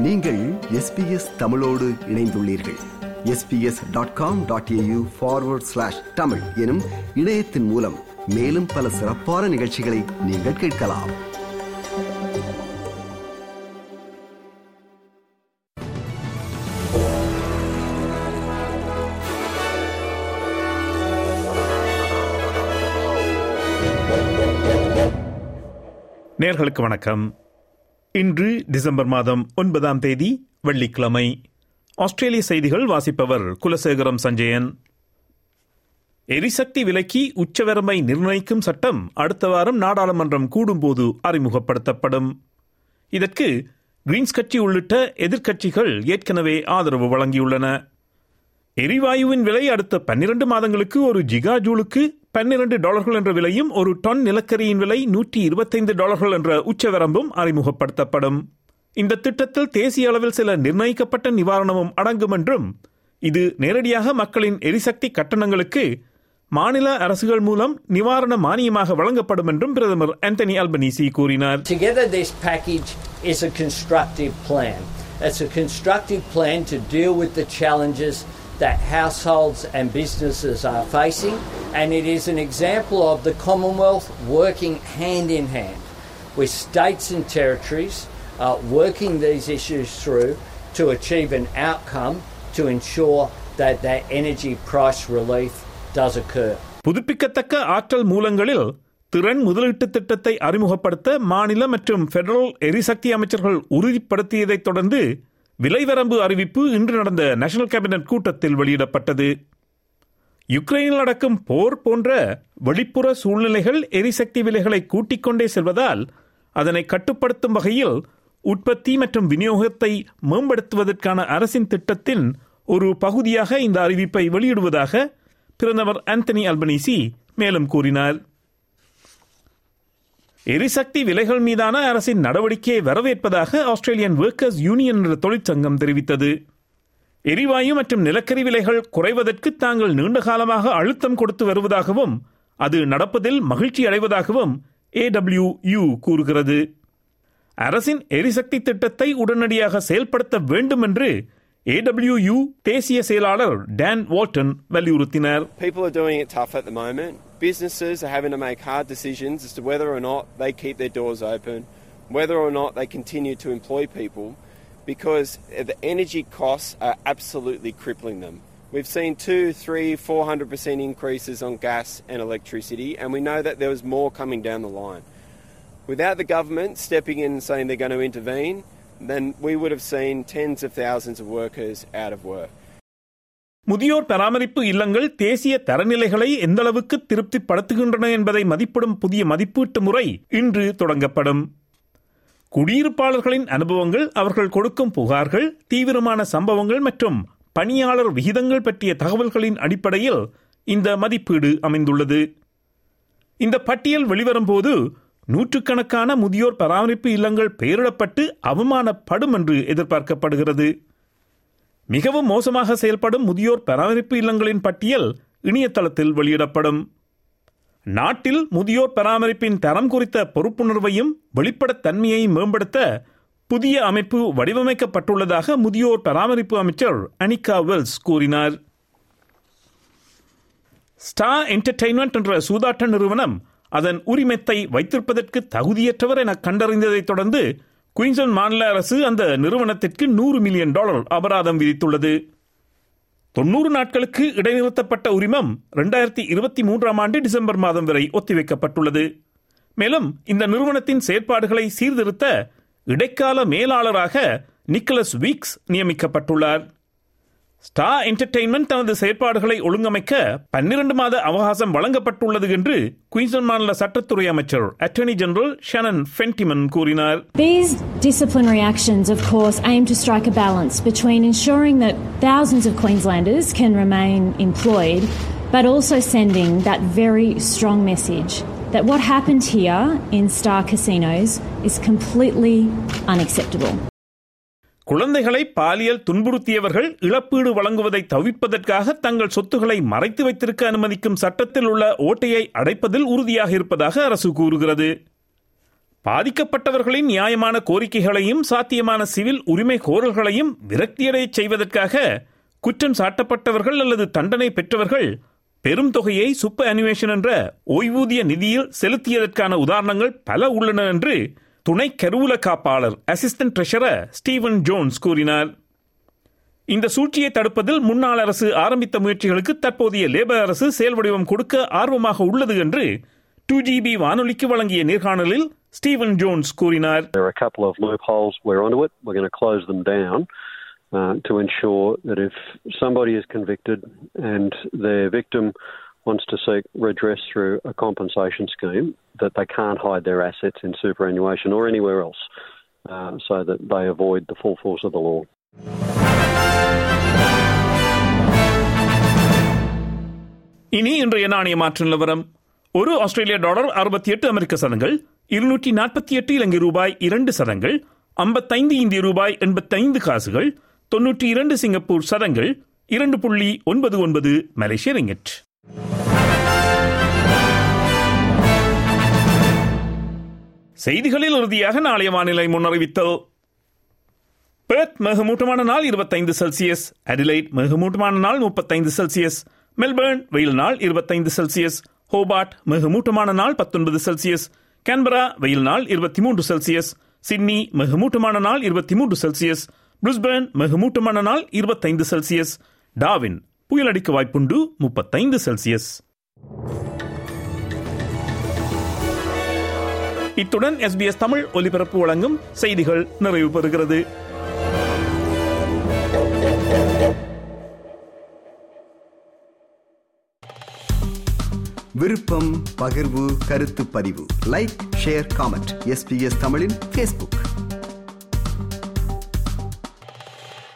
நீங்கள் எஸ்பிஎஸ் தமிழோடு இணைந்துள்ளீர்கள். SBS dot com dot AU forward slash Tamil எனும் இணையத்தின் மூலம் மேலும் பல சிறப்பான நிகழ்ச்சிகளை நீங்கள் கேட்கலாம். நேர்களுக்கு வணக்கம். இன்று டிசம்பர் மாதம் ஒன்பதாம் தேதி வெள்ளிக்கிழமை. ஆஸ்திரேலிய செய்திகள் வாசிப்பவர் குலசேகரம் சஞ்சயன். எரிசக்தி விலைக்கு உச்சவரம்பை நிர்ணயிக்கும் சட்டம் அடுத்த வாரம் நாடாளுமன்றம் கூடும்போது அறிமுகப்படுத்தப்படும். இதற்கு கிரீன்ஸ் கட்சி உள்ளிட்ட எதிர்க்கட்சிகள் ஏற்கனவே ஆதரவு வழங்கியுள்ளன. எரிவாயுவின் விலை அடுத்த பன்னிரண்டு மாதங்களுக்கு ஒரு ஜிகா ஜூலுக்கு பன்னிரண்டு டாலர்கள் என்ற விலையும் ஒரு டன் நிலக்கரியின் விலை நூற்றி இருபத்தைந்து டாலர்கள் என்ற உச்சவரம்பும் அறிமுகப்படுத்தப்படும் இந்த திட்டத்தில் தேசிய அளவில் சில நிர்ணயிக்கப்பட்ட நிவாரணமும் அடங்கும் என்றும் இது நேரடியாக மக்களின் எரிசக்தி கட்டணங்களுக்கு மாநில அரசுகள் மூலம் நிவாரண மானியமாக வழங்கப்படும் என்றும் பிரதமர் ஆந்தனி அல்பனீசி கூறினார் Together, this package is a constructive plan. It's a constructive plan to deal with the challenges that households and businesses are facing, and it is an example of the Commonwealth working hand in hand with states and territories uh, working these issues through to achieve an outcome to ensure that that energy price relief does occur. புதுப்பிக்கத்தக்க ஆற்றல் மூலங்களில் திறன் முதலீட்டு திட்டத்தை அறிமுகப்படுத்த மாநில மற்றும் federal எரிசக்தி அமைச்சர்கள் உறுதிப்படுத்தியதைத் தொடர்ந்து விலைவரம்பு அறிவிப்பு இன்று நடந்த நேஷனல் கேபினட் கூட்டத்தில் வெளியிடப்பட்டது. யுக்ரைனில் நடக்கும் போர் போன்ற வெளிப்புற சூழ்நிலைகள் எரிசக்தி விலைகளை கூட்டிக் கொண்டே செல்வதால் அதனை கட்டுப்படுத்தும் வகையில் உற்பத்தி மற்றும் விநியோகத்தை மேம்படுத்துவதற்கான அரசின் திட்டத்தின் ஒரு பகுதியாக இந்த அறிவிப்பை வெளியிடுவதாக பிரதமர் ஆந்தனி அல்பனீசி மேலும் கூறினார். எரிசக்தி விலைகள் மீதான அரசின் நடவடிக்கையை வரவேற்பதாக ஆஸ்திரேலியன் ஒர்க்கர்ஸ் யூனியன் என்ற தொழிற்சங்கம் தெரிவித்தது. எரிவாயு மற்றும் நிலக்கரி விலைகள் குறைவதற்கு தாங்கள் நீண்ட காலமாக அழுத்தம் கொடுத்து வருவதாகவும் அது நடப்பதில் மகிழ்ச்சி அடைவதாகவும் ஏடபிள்யூ கூறுகிறது. அரசின் எரிசக்தி திட்டத்தை உடனடியாக செயல்படுத்த வேண்டும் என்று ஏடபிள்யூ தேசிய செயலாளர் டான் வால்டன் வலியுறுத்தினார் People are doing it tough at the moment. Businesses are having to make hard decisions as to whether or not they keep their doors open, whether or not they continue to employ people, because the energy costs are absolutely crippling them. We've seen two, three, four hundred percent increases on gas and electricity, and we know that there was more coming down the line. Without the government stepping in and saying they're going to intervene, then we would have seen tens of thousands of workers out of work. முதியோர் பராமரிப்பு இல்லங்கள் தேசிய தரநிலைகளை எந்தளவுக்கு திருப்திப்படுத்துகின்றன என்பதை மதிப்பிடும் புதிய மதிப்பீட்டு முறை இன்று தொடங்கப்படும் குடியிருப்பாளர்களின் அனுபவங்கள் அவர்கள் கொடுக்கும் புகார்கள் தீவிரமான சம்பவங்கள் மற்றும் பணியாளர் விகிதங்கள் பற்றிய தகவல்களின் அடிப்படையில் இந்த மதிப்பீடு அமைந்துள்ளது இந்த பட்டியல் வெளிவரும் போது நூற்றுக்கணக்கான முதியோர் பராமரிப்பு இல்லங்கள் பெயரிடப்பட்டு அவமானப்படும் என்று எதிர்பார்க்கப்படுகிறது. மிகவும் மோசமாக செயல்படும் முதியோர் பராமரிப்பு இல்லங்களின் பட்டியல் இணையதளத்தில் வெளியிடப்படும். நாட்டில் முதியோர் பராமரிப்பின் தரம் குறித்த பொறுப்புணர்வையும் வெளிப்படத்தன்மையை மேம்படுத்த புதிய அமைப்பு வடிவமைக்கப்பட்டுள்ளதாக முதியோர் பராமரிப்பு அமைச்சர் அனிகா வெல்ஸ் கூறினார். ஸ்டார் என்டர்டெயின்மெண்ட் என்ற சூதாட்ட நிறுவனம் அதன் உரிமத்தை வைத்திருப்பதற்கு தகுதியற்றவர் என கண்டறிந்ததைத் தொடர்ந்து குயின்சன் மாநில அரசு அந்த நிறுவனத்திற்கு நூறு மில்லியன் டாலர் அபராதம் விதித்துள்ளது. தொன்னூறு நாட்களுக்கு இடைநிறுத்தப்பட்ட உரிமம் இரண்டாயிரத்தி இருபத்தி மூன்றாம் ஆண்டு டிசம்பர் மாதம் வரை ஒத்திவைக்கப்பட்டுள்ளது. மேலும் இந்த நிறுவனத்தின் செயற்பாடுகளை சீர்திருத்த இடைக்கால மேலாளராக நிக்கலஸ் வீக்ஸ் நியமிக்கப்பட்டுள்ளார். ஸ்டார் என்டர்டெயின்மெண்ட் தனது செயற்பாடுகளை ஒழுங்கமைக்க பன்னிரண்டு மாத அவகாசம் வழங்கப்பட்டுள்ளது என்று குயின்சன் மாநில சட்டத்துறை அமைச்சர் அட்டர்னி ஜெனரல் ஷனன் ஃபென்டிமன் கூறினார் These disciplinary actions, of course, aim to strike a balance between ensuring that thousands of Queenslanders can remain employed, but also sending that very strong message that what happened here in Star Casinos is completely unacceptable. குழந்தைகளை பாலியல் துன்புறுத்தியவர்கள் இழப்பீடு வழங்குவதை தவிர்ப்பதற்காக தங்கள் சொத்துக்களை மறைத்து வைத்திருக்க அனுமதிக்கும் சட்டத்தில் உள்ள ஓட்டையை அடைப்பதில் உறுதியாக இருப்பதாக அரசு கூறுகிறது. பாதிக்கப்பட்டவர்களின் நியாயமான கோரிக்கைகளையும் சாத்தியமான சிவில் உரிமை கோரல்களையும் விரக்தியடைய செய்வதற்காக குற்றம் சாட்டப்பட்டவர்கள் அல்லது தண்டனை பெற்றவர்கள் பெரும் தொகையை சுப்ப அனிமேஷன் என்ற ஓய்வூதிய நிதியில் செலுத்தியதற்கான உதாரணங்கள் பல உள்ளன என்று துணை கருவூல காப்பாளர் அசிஸ்டன்ட் ட்ரெஷரர் ஸ்டீவன் ஜோன்ஸ் கூறினார் இந்த சூழ்ச்சியை தடுப்பதில் முன்னாள் அரசு ஆரம்பித்த முயற்சிகளுக்கு தற்போதைய லேபர் அரசு செயல் வடிவம் கொடுக்க ஆர்வமாக உள்ளது என்று டூ ஜிபி வானொலிக்கு வழங்கிய நேர்காணலில் ஸ்டீவன் ஜோன்ஸ் கூறினார் There are a couple of loopholes. We're onto it. We're going to close them down uh, to ensure that if somebody is convicted and their victim wants to seek redress through a compensation scheme, that they can't hide their assets in superannuation or anywhere else, uh, so that they avoid the full force of the law. இனி இன்றைய நாணய மாற்று நிலவரம் ஒரு ஆஸ்திரேலிய dollar அறுபத்தி எட்டு அமெரிக்க சதங்கள் இருநூற்றி நாற்பத்தி எட்டு இலங்கை ரூபாய் இரண்டு சதங்கள் ஐம்பத்தைந்து இந்திய ரூபாய் எண்பத்தைந்து காசுகள் தொன்னூற்றி இரண்டு சிங்கப்பூர் சதங்கள் இரண்டு புள்ளி ஒன்பது ஒன்பது மலேசிய ரிங்கெட் செய்திகளில் இறுதியாக நாளைய வானிலை முன்னறிவித்தல். பெர்த் மிகமூட்டமான நாள் இருபத்தைந்து செல்சியஸ். அடிலைட் மிகமூட்டமான நாள் முப்பத்தைந்து செல்சியஸ். மெல்பர்ன் வெயில் நாள் இருபத்தைந்து செல்சியஸ். ஹோபார்ட் மிகமூட்டமான நாள் பத்தொன்பது செல்சியஸ். கேன்பரா வெயில் நாள் இருபத்தி மூன்று செல்சியஸ். சிட்னி மிகமூட்டமான நாள் இருபத்தி மூன்று செல்சியஸ். பிரிஸ்பர்ன் மிகமூட்டமான நாள் இருபத்தைந்து செல்சியஸ். டாவின் புயல் அடிக்க வாய்ப்புண்டு முப்பத்தைந்து செல்சியஸ். இத்துடன் எஸ்பிஎஸ் தமிழ் ஒலிபரப்பு வழங்கும் செய்திகள் நிறைவு பெறுகிறது. விருப்பம் பகிர்வு கருத்து பதிவு. லைக் ஷேர் காமெண்ட் எஸ்பிஎஸ் தமிழின் ஃபேஸ்புக்